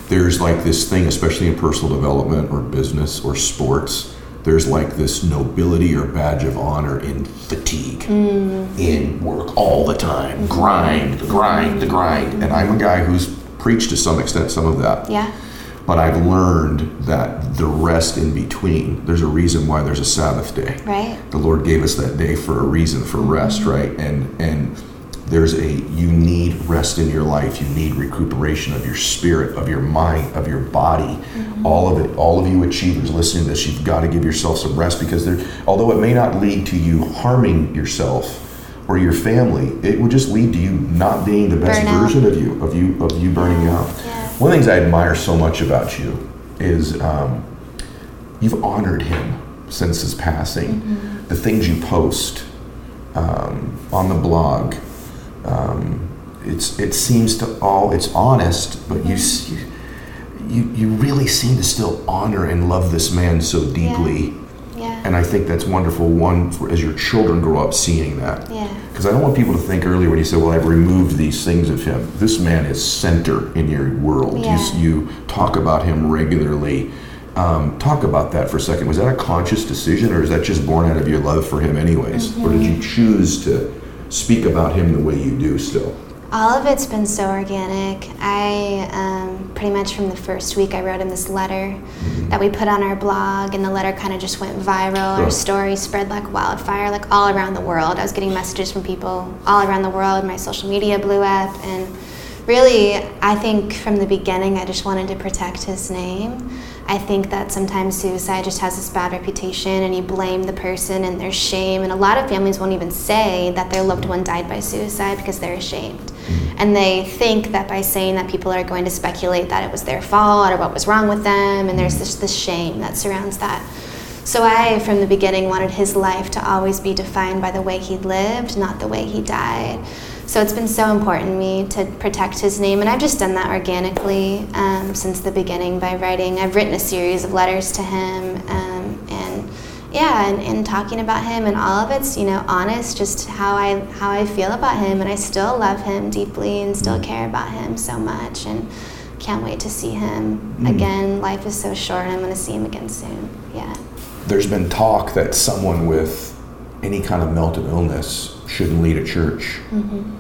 There's like this thing, especially in personal development or business or sports, there's like this nobility or badge of honor in fatigue, in work all the time, grind, the grind, the grind. And I'm a guy who's preached to some extent some of that. Yeah. But I've learned that the rest in between, there's a reason why there's a Sabbath day Right? the Lord gave us that day for a reason for rest, mm-hmm. right? And and there's a you need rest in your life. You need recuperation of your spirit, of your mind, of your body. All of it. All of you achievers listening to this, you've got to give yourself some rest because there although it may not lead to you harming yourself or your family, it will just lead to you not being the best Burnout. version of you, of you, of you burning out. Yeah. One of the things I admire so much about you is um, you've honored him since his passing. The things you post um, on the blog, um, it's it seems to all it's honest, but you you you really seem to still honor and love this man so deeply. Yeah. And I think that's wonderful. One, for, as your children grow up, seeing that. Yeah. Because I don't want people to think earlier when you say, "Well, I've removed these things of him." This man is center in your world. Yeah. You, you talk about him regularly. Um, talk about that for a second. Was that a conscious decision, or is that just born out of your love for him, anyways? Or did you choose to speak about him the way you do still? All of it's been so organic. I um, pretty much from the first week I wrote him this letter mm-hmm. that we put on our blog, and the letter kind of just went viral. Our story spread like wildfire, like all around the world. I was getting messages from people all around the world. My social media blew up, and really, I think from the beginning, I just wanted to protect his name. I think that sometimes suicide just has this bad reputation and you blame the person and there's shame. And a lot of families won't even say that their loved one died by suicide because they're ashamed. Mm-hmm. And they think that by saying that people are going to speculate that it was their fault or what was wrong with them, and there's this, this shame that surrounds that. So I, from the beginning, wanted his life to always be defined by the way he lived, not the way he died. So it's been so important to me to protect his name, and I've just done that organically um, since the beginning by writing. I've written a series of letters to him, um, and yeah, and, and, talking about him, and all of it's you know honest, just how I how I feel about him, and I still love him deeply and still care about him so much, and can't wait to see him mm. again. Life is so short, and I'm going to see him again soon. Yeah. There's been talk that someone with any kind of mental illness shouldn't lead a church. Mm-hmm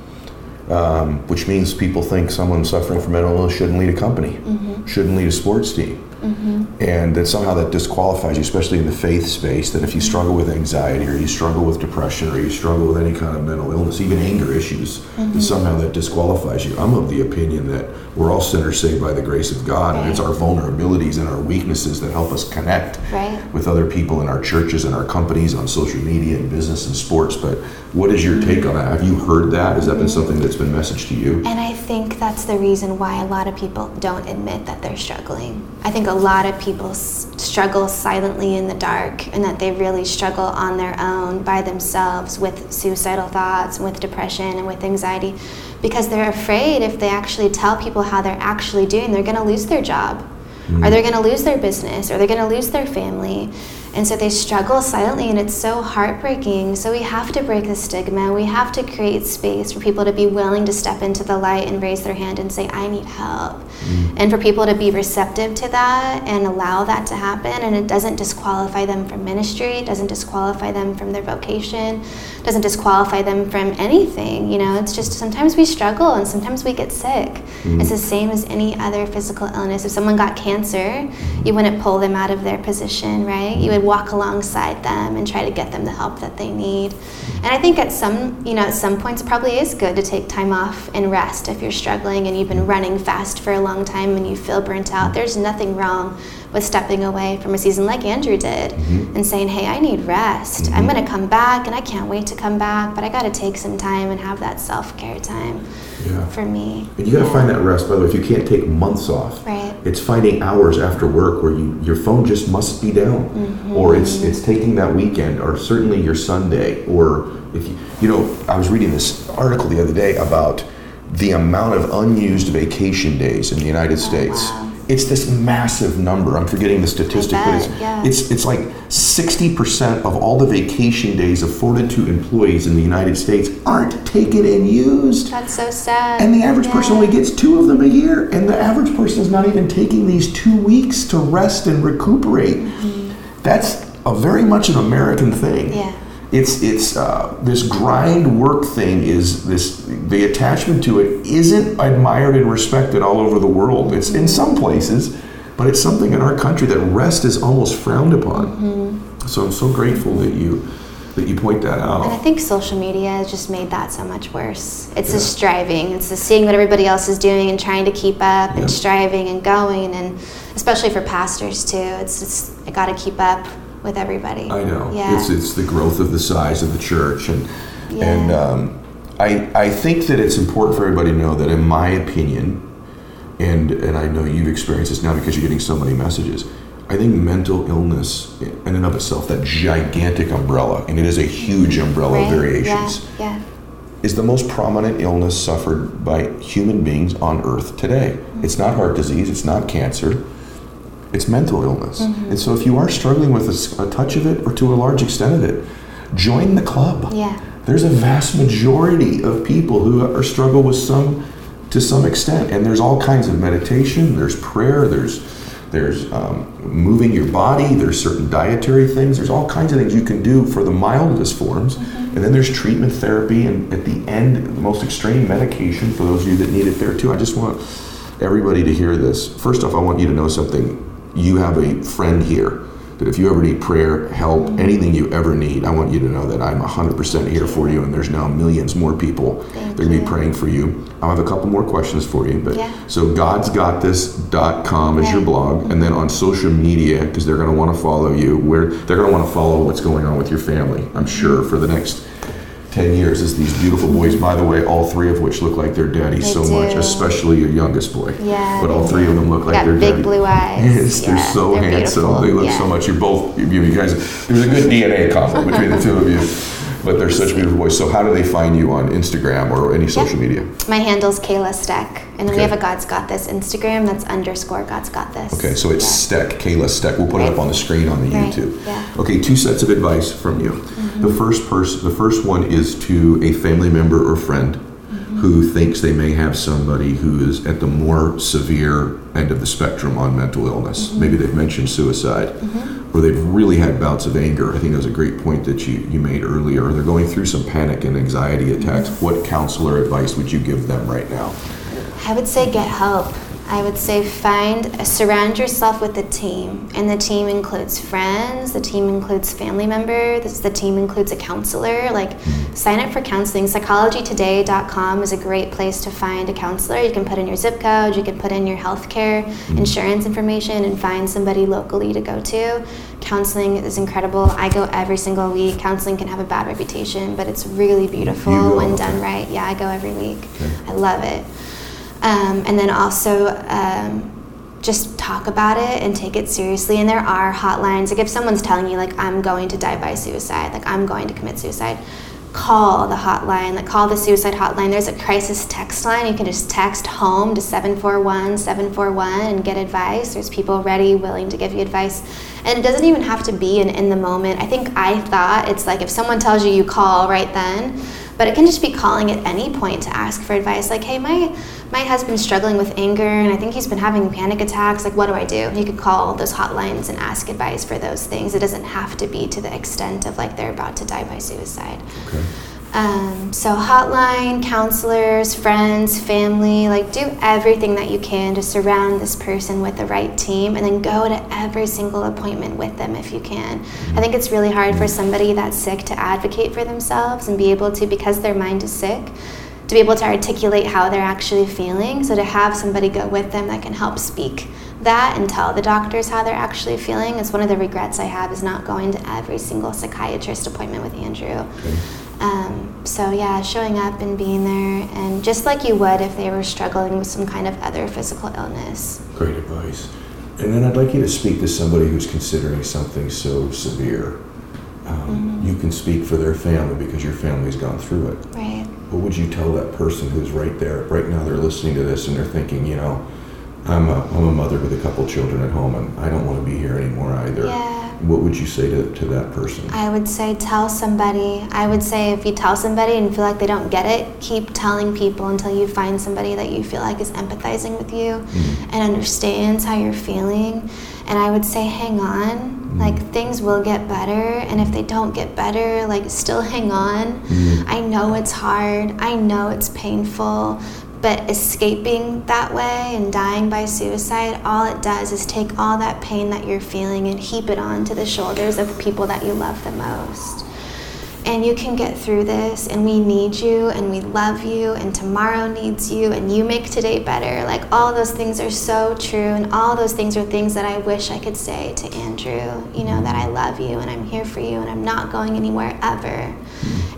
um, which means people think someone suffering from mental illness shouldn't lead a company, mm-hmm. shouldn't lead a sports team. Mm-hmm. And that somehow that disqualifies you, especially in the faith space, that if you struggle with anxiety or you struggle with depression or you struggle with any kind of mental illness, even anger issues, mm-hmm. that somehow that disqualifies you. I'm of the opinion that we're all sinners saved by the grace of God, right. and it's our vulnerabilities and our weaknesses that help us connect right. with other people in our churches and our companies on social media and business and sports. But what is your take on that? Have you heard that? Has that been something that's been messaged to you? And I think that's the reason why a lot of people don't admit that they're struggling. I think a lot of people s- struggle silently in the dark and that they really struggle on their own by themselves with suicidal thoughts with depression and with anxiety because they're afraid if they actually tell people how they're actually doing, they're going to lose their job mm-hmm. or they're going to lose their business or they're going to lose their family. And so they struggle silently, and it's so heartbreaking. So we have to break the stigma. We have to create space for people to be willing to step into the light and raise their hand and say, I need help. Mm. And for people to be receptive to that and allow that to happen. And it doesn't disqualify them from ministry, it doesn't disqualify them from their vocation, doesn't disqualify them from anything. You know, it's just sometimes we struggle and sometimes we get sick. Mm. It's the same as any other physical illness. If someone got cancer, you wouldn't pull them out of their position, right? You would walk alongside them and try to get them the help that they need. And I think at some, you know, at some points it probably is good to take time off and rest if you're struggling and you've been running fast for a long time and you feel burnt out. There's nothing wrong with stepping away from a season like Andrew did mm-hmm. and saying, "Hey, I need rest. Mm-hmm. I'm going to come back and I can't wait to come back, but I got to take some time and have that self-care time." yeah. for me. And you got to yeah. find that rest. By the way, if you can't take months off, right. it's finding hours after work where you your phone just must be down, mm-hmm. or it's it's taking that weekend, or certainly your Sunday, or if you you know I was reading this article the other day about the amount of unused vacation days in the United oh, States. Wow it's this massive number. I'm forgetting the statistic, bet, but it's, yeah. it's it's like 60% of all the vacation days afforded to employees in the United States aren't taken and used. That's so sad. And the average yeah. person only gets two of them a year, and the average person is not even taking these two weeks to rest and recuperate. Mm-hmm. That's a very much an American thing. Yeah it's it's uh, this grind work thing is this the attachment to it isn't admired and respected all over the world. It's in some places, but it's something in our country that rest is almost frowned upon. Mm-hmm. So I'm so grateful that you that you point that out. And I think social media has just made that so much worse. It's yeah. the striving, it's the seeing what everybody else is doing and trying to keep up yeah. and striving and going, and especially for pastors too. It's just I got to keep up with everybody. I know. Yeah. It's it's the growth of the size of the church, and yeah. and um, I I think that it's important for everybody to know that, in my opinion, and and I know you've experienced this now because you're getting so many messages. I think mental illness, in and of itself, that gigantic umbrella, and it is a huge umbrella right. of variations. Yeah. yeah. Is the most prominent illness suffered by human beings on earth today. It's not heart disease, it's not cancer, it's mental illness. Mm-hmm. And so if you are struggling with a, a, touch of it or to a large extent of it, join the club. Yeah. There's a vast majority of people who are struggle with some to some extent and there's all kinds of meditation, there's prayer, there's there's um, moving your body, there's certain dietary things, there's all kinds of things you can do for the mildest forms. And then there's treatment therapy, and at the end, the most extreme medication for those of you that need it there too. I just want everybody to hear this. First off, I want you to know something. You have a friend here that if you ever need prayer, help, anything you ever need, I want you to know that I'm 100% here for you, and there's now millions more people that are going to be praying for you. I'll have a couple more questions for you, but Yeah. so godsgotthis.com is your blog, and then on social media, because they're going to want to follow you, where they're going to want to follow what's going on with your family, I'm sure, for the next 10 years is these beautiful boys, by the way, all three of which look like their daddy They so much, especially your youngest boy. Yeah, But all three of them look like Got their big daddy. blue eyes. Yes, they're so they're handsome. beautiful. They look Yeah. so much. You're both, you you guys, there's a good DNA conflict between the two of you. But they're such beautiful boys. So how do they find you on Instagram or any social media? My handle's Kayla Steck, and then we have a God's Got This Instagram that's underscore God's Got This. Okay, so it's Yeah. Steck, Kayla Steck. We'll put it up on the screen on the Right, YouTube. yeah. Mm-hmm. Okay, two sets of advice from you. The first person, the first one is to a family member or friend Mm-hmm. who thinks they may have somebody who is at the more severe end of the spectrum on mental illness. Mm-hmm. Maybe they've mentioned suicide, or they've really had bouts of anger. I think that was a great point that you, you made earlier. They're going through some panic and anxiety attacks. What counselor advice would you give them right now? I would say get help. I would say find, surround yourself with a team. And the team includes friends, the team includes family members, the team includes a counselor. Like, sign up for counseling. PsychologyToday.com is a great place to find a counselor. You can put in your zip code, you can put in your healthcare insurance information, and find somebody locally to go to. Counseling is incredible. I go every single week. Counseling can have a bad reputation, but it's really beautiful when done right. Yeah, I go every week. Okay. I love it. Um, and then also um, just talk about it and take it seriously. And there are hotlines. Like if someone's telling you, like, I'm going to die by suicide, like, I'm going to commit suicide, call the hotline, like, call the suicide hotline. There's a crisis text line. You can just text home to 741 741 and get advice. There's people ready, willing to give you advice. And it doesn't even have to be an in the moment. I think I thought it's like if someone tells you, you call right then. But it can just be calling at any point to ask for advice. Like, hey, my my husband's struggling with anger, and I think he's been having panic attacks. Like, what do I do? You could call those hotlines and ask advice for those things. It doesn't have to be to the extent of like they're about to die by suicide. Okay. Um, so hotline, counselors, friends, family, like do everything that you can to surround this person with the right team and then go to every single appointment with them if you can. I think it's really hard for somebody that's sick to advocate for themselves and be able to, because their mind is sick, to be able to articulate how they're actually feeling. So to have somebody go with them that can help speak that and tell the doctors how they're actually feeling is one of the regrets I have is not going to every single psychiatrist appointment with Andrew. Um, so yeah, showing up and being there, and just like you would if they were struggling with some kind of other physical illness. Great advice. And then I'd like you to speak to somebody who's considering something so severe. Um, You can speak for their family because your family's gone through it. Right. What would you tell that person who's right there, right now they're listening to this and they're thinking, you know, I'm a, I'm a mother with a couple children at home and I don't want to be here anymore either. Yeah. What would you say to, to that person? I would say tell somebody. I would say if you tell somebody and feel like they don't get it, keep telling people until you find somebody that you feel like is empathizing with you mm. and understands how you're feeling. And I would say hang on. Mm. Like things will get better and if they don't get better, like still hang on. Mm. I know it's hard. I know it's painful. But escaping that way and dying by suicide, all it does is take all that pain that you're feeling and heap it onto the shoulders of people that you love the most. And you can get through this, and we need you, and we love you, and tomorrow needs you, and you make today better. Like, all those things are so true, and all those things are things that I wish I could say to Andrew. You know, that I love you, and I'm here for you, and I'm not going anywhere ever.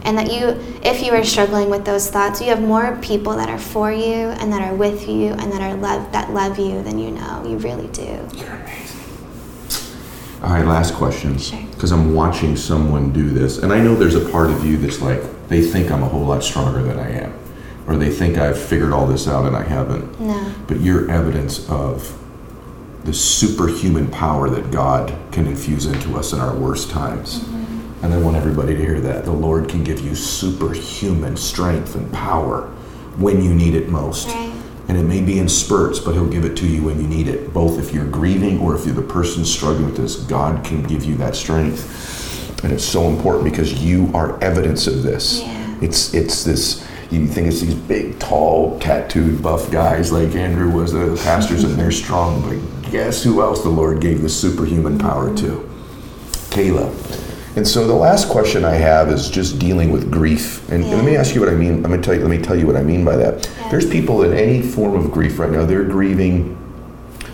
And that you, if you are struggling with those thoughts, you have more people that are for you, and that are with you, and that are love that love you than you know. You really do. You're amazing. All right, last question. Sure. Because I'm watching someone do this, and I know there's a part of you that's like, they think I'm a whole lot stronger than I am, or they think I've figured all this out and I haven't. No. But you're evidence of the superhuman power that God can infuse into us in our worst times. Mm-hmm. And I want everybody to hear that. The Lord can give you superhuman strength and power when you need it most. Right. And it may be in spurts, but He'll give it to you when you need it. Both if you're grieving or if you're the person struggling with this, God can give you that strength. And it's so important because you are evidence of this. Yeah. It's it's this you think it's these big, tall, tattooed, buff guys like Andrew was, the pastors, and they're strong. But guess who else the Lord gave the superhuman power to? Kayla. And so the last question I have is just dealing with grief. And, and let me ask you what I mean. I'm gonna tell you. Let me tell you what I mean by that. Yeah. There's people in any form of grief right now. They're grieving.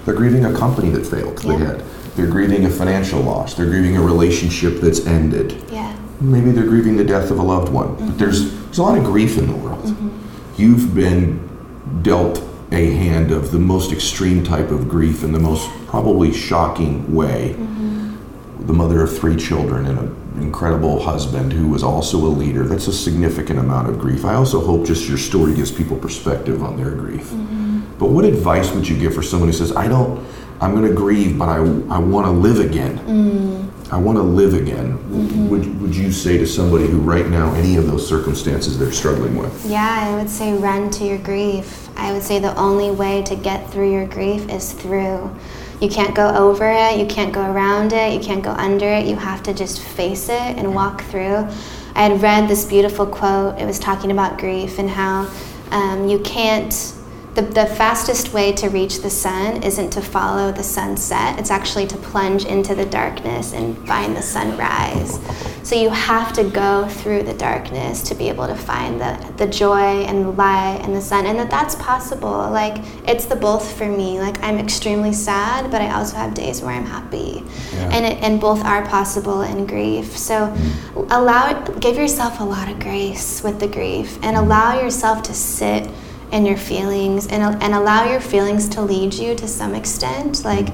They're grieving a company that failed. They had. They're grieving a financial loss. They're grieving a relationship that's ended. Yeah. Maybe they're grieving the death of a loved one. But mm-hmm. there's there's a lot of grief in the world. Mm-hmm. You've been dealt a hand of the most extreme type of grief in the most probably shocking way. Mm-hmm. The mother of three children and an incredible husband who was also a leader. That's a significant amount of grief. I also hope just your story gives people perspective on their grief. Mm-hmm. But what advice would you give for someone who says, I don't, I'm going to grieve, but I, I want to live again? Mm. I want to live again. Mm-hmm. Would, would you say to somebody who, right now, any of those circumstances they're struggling with? Yeah, I would say run to your grief. I would say the only way to get through your grief is through. You can't go over it, you can't go around it, you can't go under it. You have to just face it and walk through. I had read this beautiful quote. It was talking about grief and how um, you can't. The, the fastest way to reach the sun isn't to follow the sunset. It's actually to plunge into the darkness and find the sunrise. So you have to go through the darkness to be able to find the, the joy and the light and the sun, and that that's possible. Like it's the both for me. Like I'm extremely sad, but I also have days where I'm happy, Yeah. and it, and both are possible in grief. So mm. allow give yourself a lot of grace with the grief, and allow yourself to sit in your feelings and, and allow your feelings to lead you to some extent. Like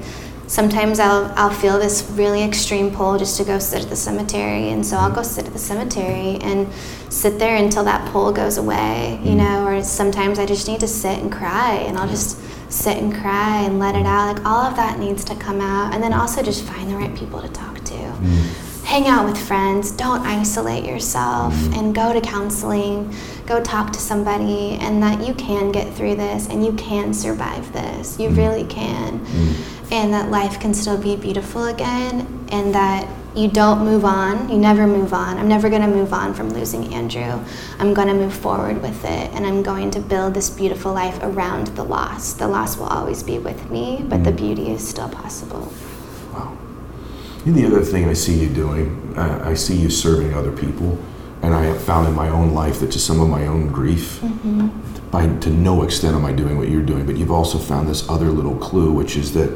sometimes I'll, I'll feel this really extreme pull just to go sit at the cemetery. And so I'll go sit at the cemetery and sit there until that pull goes away, you mm. know, or sometimes I just need to sit and cry and I'll just sit and cry and let it out. Like all of that needs to come out. And then also just find the right people to talk to mm. Hang out with friends don't isolate yourself and go to counseling go talk to somebody and that you can get through this and you can survive this. You mm. really can. Mm. And that life can still be beautiful again and that you don't move on. You never move on. I'm never going to move on from losing andrew. I'm going to move forward with it and i'm going to build this beautiful life around the loss. The loss will always be with me but the mm. beauty is still possible. Wow. And the other thing I see you doing, uh, I see you serving other people, and I have found in my own life that to some of my own grief, by to no extent am I doing what you're doing, but you've also found this other little clue, which is that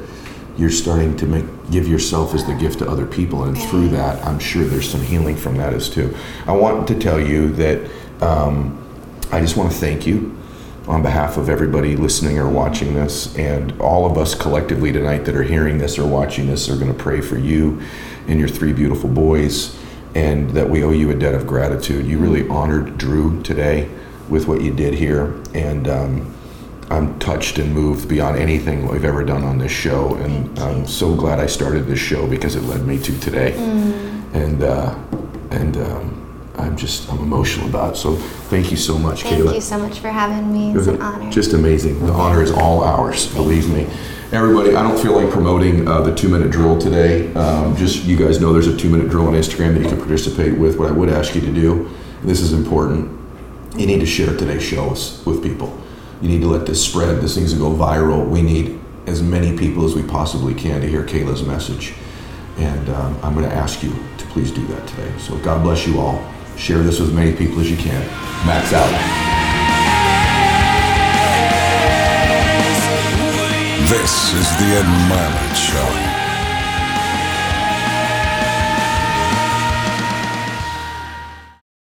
you're starting to make give yourself as the gift to other people, and through that, I'm sure there's some healing from that as too. I want to tell you that um, I just want to thank you on behalf of everybody listening or watching this, and all of us collectively tonight that are hearing this or watching this are going to pray for you and your three beautiful boys, and that we owe you a debt of gratitude. You really honored Drew today with what you did here, and um, I'm touched and moved beyond anything we've ever done on this show, and I'm so glad I started this show because it led me to today, and uh, and. Um, I'm just I'm emotional about it. So thank you so much, Kayla. thank Kayla. you so much for having me It it's was an honor just amazing. The honor is all ours, believe me. Everybody, I don't feel like promoting uh, the two minute drill today. Um, just you guys know there's a two minute drill on Instagram that you can participate with. What I would ask you to do, and this is important, you need to share today's show with people. You need to let this spread. This thing's gonna go viral. We need as many people as we possibly can to hear Kayla's message. And um, I'm going to ask you to please do that today. So God bless you all. Share this with as many people as you can. Max out. This is the Ed Mylett Show.